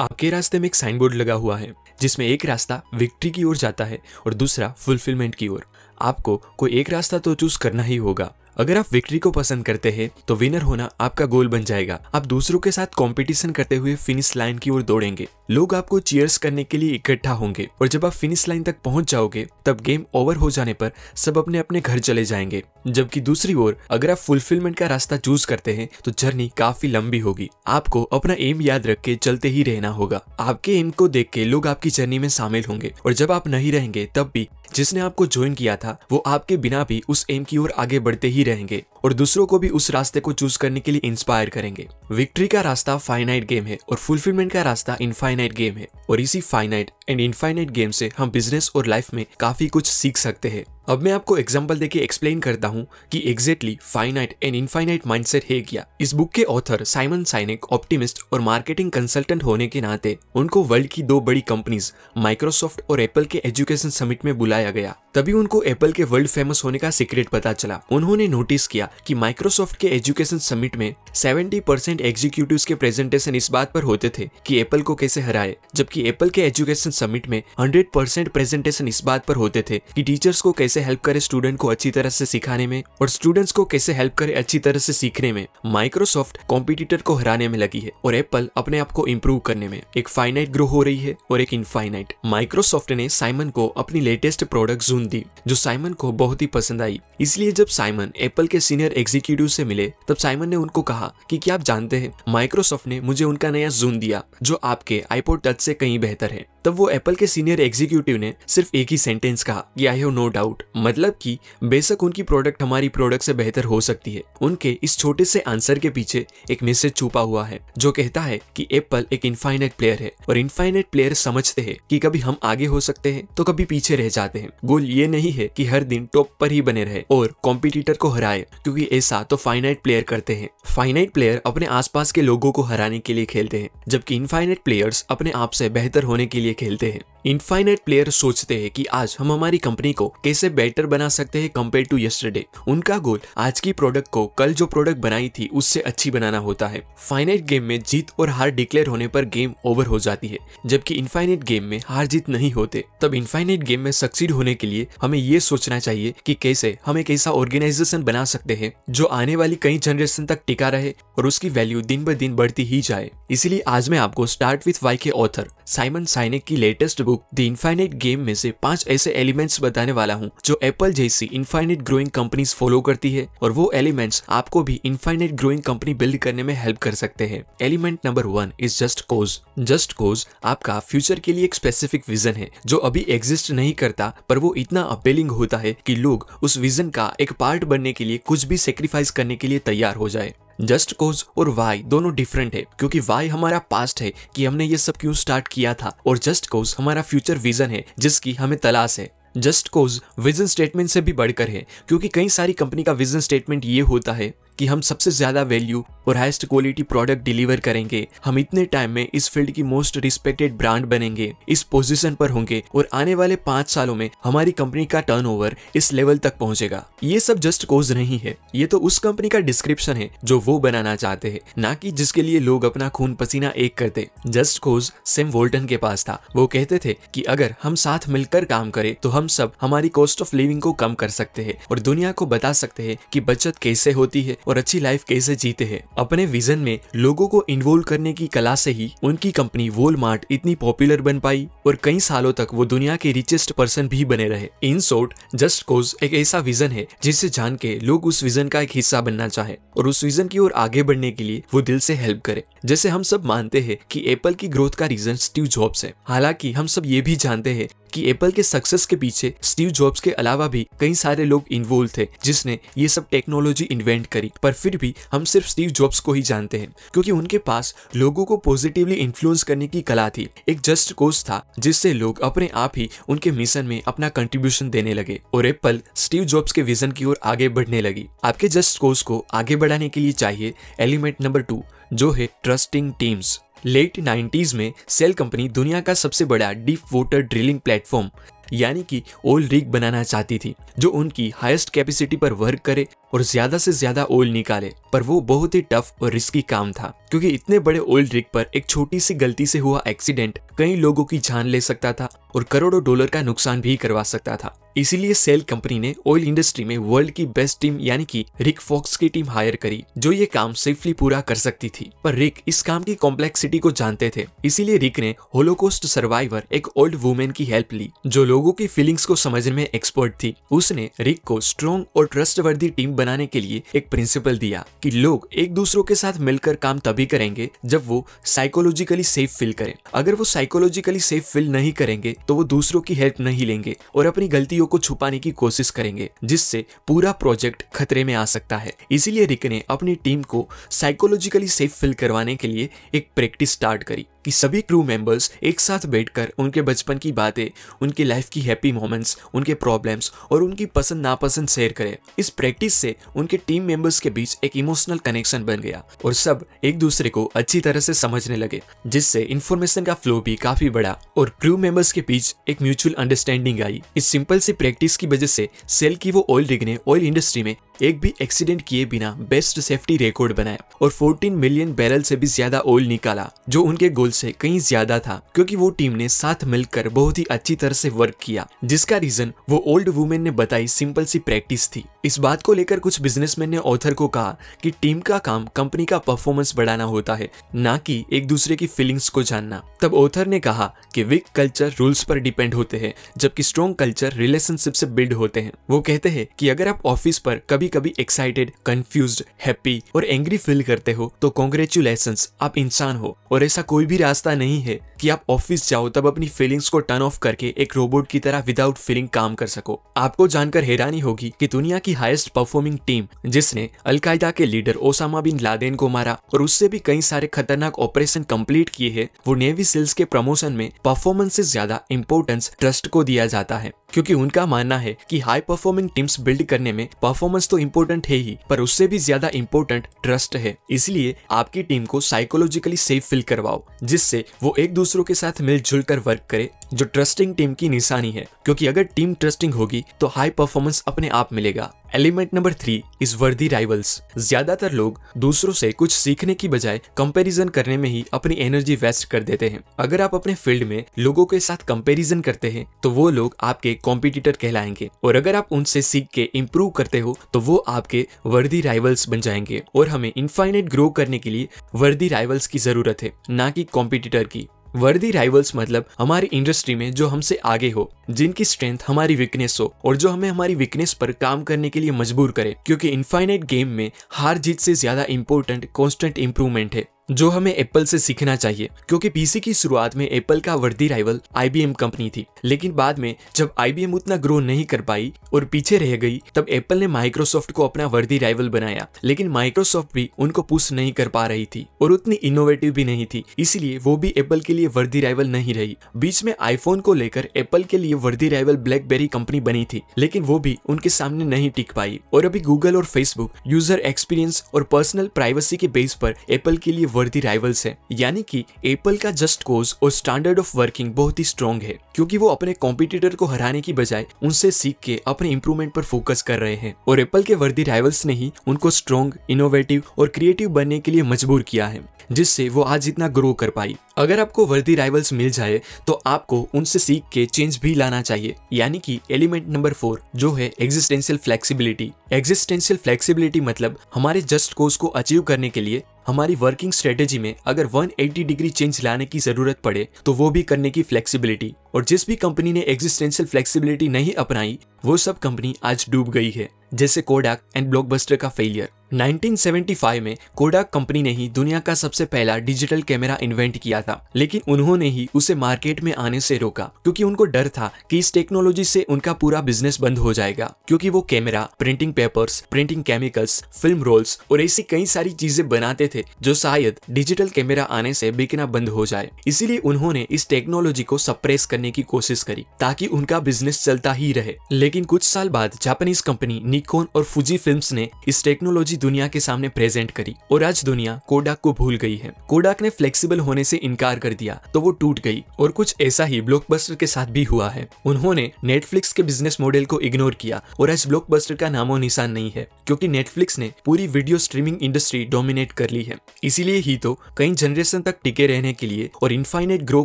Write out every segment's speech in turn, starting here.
आपके रास्ते में एक साइन बोर्ड लगा हुआ है, जिसमें एक रास्ता विक्ट्री की ओर जाता है और दूसरा फुलफिलमेंट की ओर। आपको कोई एक रास्ता तो चूज़ करना ही होगा। अगर आप विक्ट्री को पसंद करते हैं तो विनर होना आपका गोल बन जाएगा। आप दूसरों के साथ कंपटीशन करते हुए फिनिश लाइन की ओर दौड़ेंगे। लोग आपको चीयर्स करने के लिए इकट्ठा होंगे। और जब आप फिनिश लाइन तक पहुँच जाओगे, तब गेम ओवर हो जाने पर सब अपने अपने घर चले जाएँगे। जबकि दूसरी ओर, अगर आप फुलफिलमेंट का रास्ता चूज़ करते हैं तो जर्नी काफ़ी लंबी होगी। आपको अपना एम याद रख के चलते ही रहना होगा। आपके एम को देख के लोग आपकी जर्नी में शामिल होंगे। और जब आप नहीं रहेंगे, तब भी जिसने आपको ज्वाइन किया था, वो आपके बिना भी उस एम की ओर आगे बढ़ते ही रहेंगे और दूसरों को भी उस रास्ते को चूज़ करने के लिए इंस्पायर करेंगे। विक्ट्री का रास्ता फाइनाइट गेम है और फुलफिलमेंट का रास्ता इनफाइनाइट गेम है। और इसी फाइनाइट एंड इनफाइनाइट गेम से हम बिज़नेस और लाइफ में काफ़ी कुछ सीख सकते हैं। अब मैं आपको एग्ज़ाम्पल देके एक्सप्लेन करता हूँ कि exactly finite and infinite mindset है क्या। इस बुक के ऑथर साइमन साइनिक ऑप्टिमिस्ट और मार्केटिंग कंसल्टेंट होने के नाते उनको वर्ल्ड की दो बड़ी कंपनीज़ माइक्रोसॉफ्ट और एप्पल के एजुकेशन समिट में बुलाया गया। तभी उनको एप्पल के वर्ल्ड फ़ेमस होने का सीक्रेट पता चला। उन्होंने नोटिस किया कि माइक्रोसॉफ्ट के एजुकेशन समिट में 70 परसेंट एग्जीक्यूटिव के प्रेजेंटेशन इस बात पर होते थे कि एप्पल को कैसे हराए, जबकि एप्पल के एजुकेशन समिट में 100 परसेंट प्रेजेंटेशन इस बात पर होते थे कि टीचर्स को कैसे हेल्प करे स्टूडेंट को अच्छी तरह से सिखाने में और स्टूडेंट्स को कैसे हेल्प करे अच्छी तरह से सीखने में? माइक्रोसॉफ्ट कॉम्पिटिटर को हराने में लगी है और एप्पल अपने आप को इम्प्रूव करने में। एक फाइनाइट ग्रो हो रही है और एक इनफाइनाइट माइक्रोसॉफ्ट ने साइमन को अपनी लेटेस्ट प्रोडक्ट जून दी, जो साइमन को बहुत ही पसंद आई। इसलिए जब साइमन एप्पल के सीनियर एग्जीक्यूटिव से मिले, तब साइमन ने उनको कहा कि क्या आप जानते हैं माइक्रोसॉफ्ट ने मुझे उनका नया जून दिया, जो आपके आईपोड टच से कहीं बेहतर है। तब वो एप्पल के सीनियर एग्जीक्यूटिव ने सिर्फ़ एक ही सेंटेंस कहा कि आई हैव नो डाउट मतलब कि बेशक उनकी प्रोडक्ट हमारी प्रोडक्ट से बेहतर हो सकती है। उनके इस छोटे से आंसर के पीछे एक मैसेज छुपा हुआ है, जो कहता है कि एप्पल एक इनफाइनेट प्लेयर है और इनफाइनेट प्लेयर समझते हैं कि कभी हम आगे हो सकते हैं तो कभी पीछे रह जाते हैं। गोल ये नहीं है कि हर दिन टॉप पर ही बने रहे और कॉम्पिटिटर को हराए, क्योंकि ऐसा तो फाइनाइट प्लेयर करते हैं। फाइनाइट प्लेयर अपने आसपास के लोगों को हराने के लिए खेलते हैं, जबकि इनफाइनेट प्लेयर्स अपने आप से बेहतर होने के लिए खेलते हैं। इनफाइनेट प्लेयर सोचते हैं कि आज हम हमारी कंपनी को कैसे बेटर बना सकते हैं कंपेयर टू यस्टरडे उनका गोल आज की प्रोडक्ट को कल जो प्रोडक्ट बनाई थी, उससे अच्छी बनाना होता है। फाइनाइट गेम में जीत और हार डिक्लेयर होने पर गेम ओवर हो जाती है। जबकि इनफाइनेट गेम में हार जीत नहीं होते, तब इनफाइनेट गेम में सक्सीड होने के लिए हमें ये सोचना चाहिए कि कैसे हम एक ऐसा ऑर्गेनाइजेशन बना सकते हैं जो आने वाली कई जनरेशन तक टिका रहे और उसकी वैल्यू दिन ब दिन बढ़ती ही जाए। इसलिए आज मैं आपको स्टार्ट विथ वाई के ऑथर साइमन साइनिक की latest book the infinite game में से पाँच ऐसे एलिमेंट्स बताने वाला हूँ, जो एप्पल जैसी इनफाइनेट ग्रोइंग कंपनीज़ फॉलो करती है, और वो एलिमेंट्स आपको भी इनफाइनेट ग्रोइंग कंपनी बिल्ड करने में हेल्प कर सकते हैं। Element number one is just cause just cause आपका फ्यूचर के लिए एक स्पेसिफिक विजन है, जो अभी एग्जिस्ट नहीं करता, पर वो इतना अपेलिंग होता है कि लोग उस विजन का एक पार्ट बनने के लिए कुछ भी सेक्रीफाइस करने के लिए तैयार हो जाए। जस्ट कोज और वाई दोनों डिफरेंट है, क्योंकि वाई हमारा पास्ट है कि हमने ये सब क्यों स्टार्ट किया था, और जस्ट कोज हमारा फ्यूचर विजन है, जिसकी हमें तलाश है। जस्ट कोज विजन स्टेटमेंट से भी बढ़कर है, क्योंकि कई सारी कंपनी का विजन स्टेटमेंट ये होता है। कि हम सबसे ज़्यादा वैल्यू और हाईएस्ट क्वालिटी प्रोडक्ट डिलीवर करेंगे। हम इतने टाइम में इस फ़ील्ड की मोस्ट रिस्पेक्टेड ब्रांड बनेंगे, इस पोजीशन पर होंगे और आने वाले पाँच सालों में हमारी कंपनी का टर्नओवर इस लेवल तक पहुंचेगा। ये सब जस्ट कोज नहीं है। ये तो उस कंपनी का डिस्क्रिप्शन है जो वो बनाना चाहते है, ना कि जिसके लिए लोग अपना खून पसीना एक करते। जस्ट कोज सेम वोल्टन के पास था। वो कहते थे कि अगर हम साथ मिलकर काम करें तो हम सब हमारी कॉस्ट ऑफ़ लिविंग को कम कर सकते हैं और दुनिया को बता सकते हैं कि बचत कैसे होती है और अच्छी लाइफ कैसे जीते हैं। अपने विजन में लोगों को इन्वॉल्व करने की कला से ही उनकी कंपनी वोलमार्ट इतनी पॉपुलर बन पाई और कई सालों तक वो दुनिया के रिचेस्ट पर्सन भी बने रहे। इन शॉर्ट जस्ट कोज एक ऐसा विजन है जिसे जान के लोग उस विजन का एक हिस्सा बनना चाहे और उस विजन की ओर आगे बढ़ने के लिए वो दिल से हेल्प करे। जैसे हम सब मानते हैं कि एप्पल की ग्रोथ का रीजन स्टीव जॉब्स है। हालाँकि हम सब ये भी जानते हैं कि एप्पल के सक्सेस के पीछे स्टीव जॉब्स के अलावा भी कई सारे लोग इन्वॉल्व थे, जिसने ये सब टेक्नोलॉजी इन्वेंट करी। पर फिर भी हम सिर्फ़ स्टीव जॉब्स को ही जानते हैं, क्योंकि उनके पास लोगों को पॉजिटिवली इन्फ्लुएंस करने की कला थी। एक जस्ट कोर्स था, जिससे लोग अपने आप ही उनके मिशन में अपना कंट्रीब्यूशन देने लगे और एप्पल स्टीव जॉब्स के विजन की ओर आगे बढ़ने लगी। आपके जस्ट कोर्स को आगे बढ़ाने के लिए चाहिए एलिमेंट नंबर टू जो है ट्रस्टिंग टीम्स लेट 90s में सेल कंपनी दुनिया का सबसे बड़ा डीप वोटर ड्रिलिंग प्लेटफॉर्म यानी कि ओल्ड रिग बनाना चाहती थी, जो उनकी हाईएस्ट कैपेसिटी पर वर्क करे और ज़्यादा से ज़्यादा ओल निकाले। पर वो बहुत ही टफ और रिस्की काम था, क्योंकि इतने बड़े ओल्ड रिग पर एक छोटी सी गलती से हुआ एक्सीडेंट कई लोगों की जान ले सकता था। और करोड़ों डॉलर का नुकसान भी करवा सकता था। इसीलिए सेल कंपनी ने ऑयल इंडस्ट्री में वर्ल्ड की बेस्ट टीम यानी कि रिक फॉक्स की टीम हायर करी, जो ये काम सेफली पूरा कर सकती थी। पर रिक इस काम की कॉम्प्लेक्सिटी को जानते थे। इसीलिए रिक ने होलोकोस्ट सर्वाइवर एक ओल्ड वुमेन की हेल्प ली, जो लोगों की फीलिंग्स को समझने में एक्सपर्ट थी। उसने रिक को स्ट्रॉन्ग और ट्रस्टवर्दी टीम बनाने के लिए एक प्रिंसिपल दिया कि लोग एक दूसरों के साथ मिलकर काम तभी करेंगे जब वो साइकोलॉजिकली सेफ़ फील करें। अगर वो साइकोलॉजिकली सेफ़ फील नहीं करेंगे तो वो दूसरों की हेल्प नहीं लेंगे और अपनी गलतियों को छुपाने की कोशिश करेंगे, जिससे पूरा प्रोजेक्ट खतरे में आ सकता है। इसीलिए रिक ने अपनी टीम को साइकोलॉजिकली सेफ़ फील करवाने के लिए एक प्रैक्टिस स्टार्ट करी। कि सभी क्रू मेंबर्स एक साथ बैठकर उनके बचपन की बातें, उनकी लाइफ की हैप्पी मोमेंट्स उनके प्रॉब्लम्स और उनकी पसंद नापसंद शेयर करें। इस प्रैक्टिस से उनके टीम मेंबर्स के बीच एक इमोशनल कनेक्शन बन गया और सब एक दूसरे को अच्छी तरह से समझने लगे, जिससे इन्फॉर्मेशन का फ्लो भी काफ़ी बढ़ा और क्रू मेंबर्स के बीच एक म्यूचुअल अंडरस्टैंडिंग आई। इस सिंपल सी प्रैक्टिस की वजह से सेल की वो ऑयल रिग ने ऑयल इंडस्ट्री में एक भी एक्सीडेंट किए बिना बेस्ट सेफ्टी रिकॉर्ड बनाया और 14 मिलियन बैरल से भी ज़्यादा ऑयल निकाला, जो उनके गोल से कहीं ज़्यादा था, क्योंकि वो टीम ने साथ मिलकर बहुत ही अच्छी तरह से वर्क किया, जिसका रीजन वो ओल्ड वुमेन ने बताई सिंपल सी प्रैक्टिस थी। इस बात को लेकर कुछ बिजनेसमैन ने ऑथर को कहा कि टीम का काम कंपनी का परफॉर्मेंस बढ़ाना होता है, ना कि एक दूसरे की फीलिंग्स को जानना। तब ऑथर ने कहा कि वीक कल्चर रूल्स पर डिपेंड होते हैं, जबकि स्ट्रॉन्ग कल्चर रिलेशनशिप से बिल्ड होते हैं। वो कहते हैं कि अगर आप ऑफ़िस पर कभी कभी कभी एक्साइटेड कंफ्यूज हैप्पी और एंग्री फील करते हो तो कॉन्ग्रेचुलेसन आप इंसान हो और ऐसा कोई भी रास्ता नहीं है। कि आप ऑफ़िस जाओ, तब अपनी फीलिंग्स को टर्न ऑफ़ करके एक रोबोट की तरह विदाउट फीलिंग काम कर सको। आपको जानकर हैरानी होगी कि दुनिया की हाईएस्ट परफॉर्मिंग टीम जिसने अलकायदा के लीडर ओसामा बिन लादेन को मारा और उससे भी कई सारे खतरनाक ऑपरेशन कंप्लीट किए है, वो नेवी सेल्स के प्रमोशन में परफॉर्मेंस से ज़्यादा इम्पोर्टेंस ट्रस्ट को दिया जाता है। क्योंकि उनका मानना है कि हाई परफॉर्मिंग टीम्स बिल्ड करने में परफॉर्मेंस तो इम्पोर्टेंट है ही, पर उससे भी ज़्यादा इम्पोर्टेंट ट्रस्ट है। इसलिए आपकी टीम को साइकोलॉजिकली सेफ़ फील करवाओ, जिससे वो एक दूसरों के साथ मिलजुल कर वर्क करे, जो ट्रस्टिंग टीम की निशानी है। क्योंकि अगर टीम ट्रस्टिंग होगी तो हाई परफॉर्मेंस अपने आप मिलेगा। Element number three is worthy rivals ज़्यादातर लोग दूसरों से कुछ सीखने की बजाय कंपैरिजन करने में ही अपनी एनर्जी वेस्ट कर देते हैं। अगर आप अपने फ़ील्ड में लोगों के साथ कंपैरिजन करते हैं तो वो लोग आपके कॉम्पिटिटर कहलाएँगे। और अगर आप उनसे सीख के इम्प्रूव करते हो तो वो आपके वर्दी राइवल्स बन जाएँगे। और हमें इन्फाइनेट ग्रो करने के लिए वर्दी राइवल्स की ज़रूरत है, ना कि कॉम्पिटिटर की। वर्दी राइवल्स मतलब हमारी इंडस्ट्री में जो हमसे आगे हो, जिनकी स्ट्रेंथ हमारी वीकनेस हो और जो हमें हमारी वीकनेस पर काम करने के लिए मजबूर करे, क्योंकि इनफाइनाइट गेम में हार जीत से ज़्यादा इंपॉर्टेंट कॉन्स्टेंट इम्प्रूवमेंट है। जो हमें एप्पल से सीखना चाहिए, क्योंकि पीसी की शुरुआत में एप्पल का वर्दी राइवल आईबीएम कंपनी थी। लेकिन बाद में, जब आईबीएम उतना ग्रो नहीं कर पाई और पीछे रह गई, तब एप्पल ने माइक्रोसॉफ्ट को अपना वर्दी राइवल बनाया। लेकिन माइक्रोसॉफ्ट भी उनको पुश नहीं कर पा रही थी और उतनी इनोवेटिव भी नहीं थी। इसलिए वो भी एप्पल के लिए वर्दी राइवल नहीं रही। बीच में आईफोन को लेकर एप्पल के लिए वर्दी राइवल ब्लैकबेरी कंपनी बनी थी, लेकिन वो भी उनके सामने नहीं टिक पाई। और अभी गूगल और फेसबुक यूज़र एक्सपीरियंस और पर्सनल प्राइवेसी के बेस पर एप्पल के लिए वर्दी राइवल्स है। यानी कि एप्पल का जस्ट कोज और स्टैंडर्ड ऑफ़ वर्किंग बहुत ही स्ट्रॉन्ग है, क्योंकि वो अपने कॉम्पिटिटर को हराने की बजाय उनसे सीख के अपने इंप्रूवमेंट पर फोकस कर रहे हैं। और एप्पल के वर्दी राइवल्स ने ही उनको स्ट्रॉन्ग इनोवेटिव और क्रिएटिव बनने के लिए मजबूर किया है, जिससे वो आज इतना ग्रो कर पाई। अगर आपको वर्दी राइवल्स मिल जाए तो आपको उनसे सीख के चेंज भी लाना चाहिए। यानी कि एलिमेंट नंबर फोर जो है एग्जिस्टेंशियल फ्लेक्सिबिलिटी एग्जिस्टेंशियल फ्लेक्सिबिलिटी मतलब हमारे जस्ट कोर्स को अचीव करने के लिए हमारी वर्किंग स्ट्रेटेजी में अगर 180 डिग्री चेंज लाने की ज़रूरत पड़े तो वो भी करने की फ्लेक्सिबिलिटी और जिस भी कंपनी ने एग्जिस्टेंशियल फ्लेक्सिबिलिटी नहीं अपनाई, वो सब कंपनी आज डूब गई है, जैसे कोडाक एंड ब्लॉकबस्टर का फेलियर 1975 में कोडाक कंपनी ने ही दुनिया का सबसे पहला डिजिटल कैमरा इन्वेंट किया था, लेकिन उन्होंने ही उसे मार्केट में आने से रोका, क्योंकि उनको डर था कि इस टेक्नोलॉजी से उनका पूरा बिज़नेस बंद हो जाएगा, क्योंकि वो camera printing papers printing chemicals film rolls और ऐसी कई सारी चीज़ें बनाते थे जो शायद डिजिटल कैमरा आने से बिकना बंद हो जाए। इसीलिए उन्होंने इस टेक्नोलॉजी को सप्रेस करने की कोशिश करी, ताकि उनका बिज़नेस चलता ही रहे। लेकिन कुछ साल बाद जापानीज कंपनी निकोन और फुजी फिल्म्स ने इस टेक्नोलॉजी दुनिया के सामने प्रेजेंट करी, और आज दुनिया कोडाक को भूल गई है। कोडाक ने फ्लेक्सिबल होने से इनकार कर दिया तो वो टूट गई, और कुछ ऐसा ही ब्लॉकबस्टर के साथ भी हुआ है। उन्होंने नेटफ्लिक्स के बिज़नेस मॉडल को इग्नोर किया, और आज ब्लॉकबस्टर का नामो निशान नहीं है, क्योंकि नेटफ्लिक्स ने पूरी वीडियो स्ट्रीमिंग इंडस्ट्री डोमिनेट कर ली है। इसीलिए ही तो कई जनरेशन तक टिके रहने के लिए और इन्फाइनेट ग्रो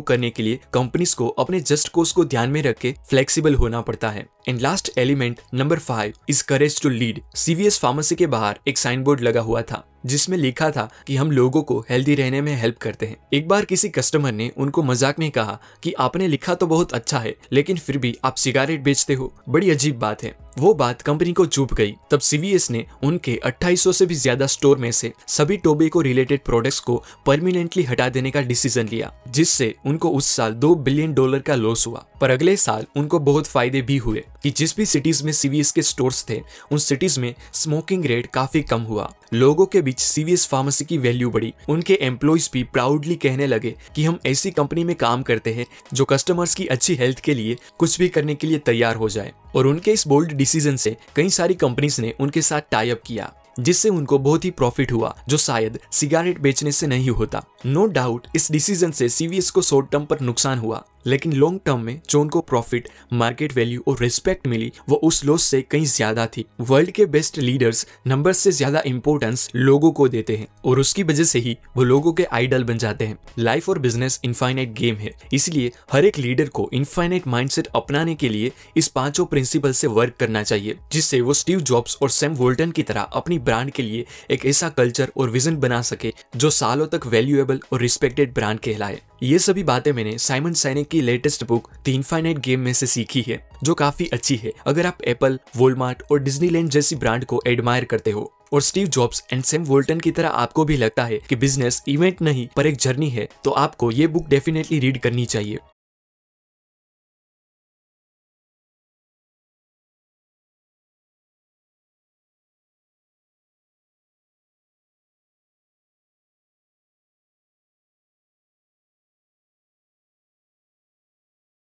करने के लिए कंपनीज़ को अपने जस्ट कोर्स को ध्यान में रख के फ्लेक्सिबल होना पड़ता है। And last element number five is courage to lead CVS pharmacy के बाहर एक साइन बोर्ड लगा हुआ था। जिसमें लिखा था कि हम लोगों को हेल्दी रहने में हेल्प करते हैं। एक बार किसी कस्टमर ने उनको मज़ाक में कहा कि आपने लिखा तो बहुत अच्छा है, लेकिन फिर भी आप सिगारेट बेचते हो। बड़ी अजीब बात है। वो बात कंपनी को चुप गई। तब सीवीएस ने उनके 2800 से भी ज़्यादा स्टोर में से सभी टोबे को रिलेटेड प्रोडक्ट्स को परमानेंटली हटा देने का डिसीज़न लिया, जिससे उनको उस साल दो बिलियन डॉलर का लॉस हुआ। पर अगले साल उनको बहुत फ़ायदे भी हुए कि जिस भी सिटीज़ में सीवीएस के स्टोर्स थे, उन सिटीज़ में स्मोकिंग रेट काफ़ी कम हुआ। लोगों के बीच सीवीएस फार्मेसी की वैल्यू बढ़ी। उनके एम्प्लॉयज़ भी प्राउडली कहने लगे कि हम ऐसी कंपनी में काम करते हैं जो कस्टमर्स की अच्छी हेल्थ के लिए कुछ भी करने के लिए तैयार हो जाए। और उनके इस बोल्ड डिसीज़न से कई सारी कंपनीज़ ने उनके साथ टाई अप किया, जिससे उनको बहुत ही प्रॉफिट हुआ, जो शायद सिगारेट बेचने से नहीं होता। नो डाउट इस डिसीज़न से सीवीएस को शॉर्ट टर्म पर नुकसान हुआ, लेकिन लॉन्ग टर्म में जो उनको प्रॉफिट मार्केट वैल्यू और रिस्पेक्ट मिली, वो उस लॉस से कहीं ज़्यादा थी। वर्ल्ड के बेस्ट लीडर्स नंबर से ज़्यादा इंपॉर्टेंस लोगों को देते हैं, और उसकी वजह से ही वो लोगों के आइडल बन जाते हैं। लाइफ और बिज़नेस इनफाइनाइट गेम है, इसलिए हर एक लीडर को इनफाइनाइट माइंडसेट अपनाने के लिए इस पाँचों प्रिंसिपल से वर्क करना चाहिए, जिससे वो स्टीव जॉब्स और सैम वोल्टन की तरह अपनी ब्रांड के लिए एक ऐसा कल्चर और विजन बना सके, जो सालों तक वैल्यूएबल और रिस्पेक्टेड ब्रांड कहलाए। ये सभी बातें मैंने साइमन सैनिक की latest book the infinite game में से सीखी है, जो काफ़ी अच्छी है। अगर आप एप्पल वोलमार्ट और डिज्नीलैंड जैसी ब्रांड को एडमायर करते हो, और Steve Jobs and Sam Walton की तरह आपको भी लगता है कि बिज़नेस इवेंट नहीं, पर एक जर्नी है तो आपको ये बुक डेफिनेटली रीड करनी चाहिए।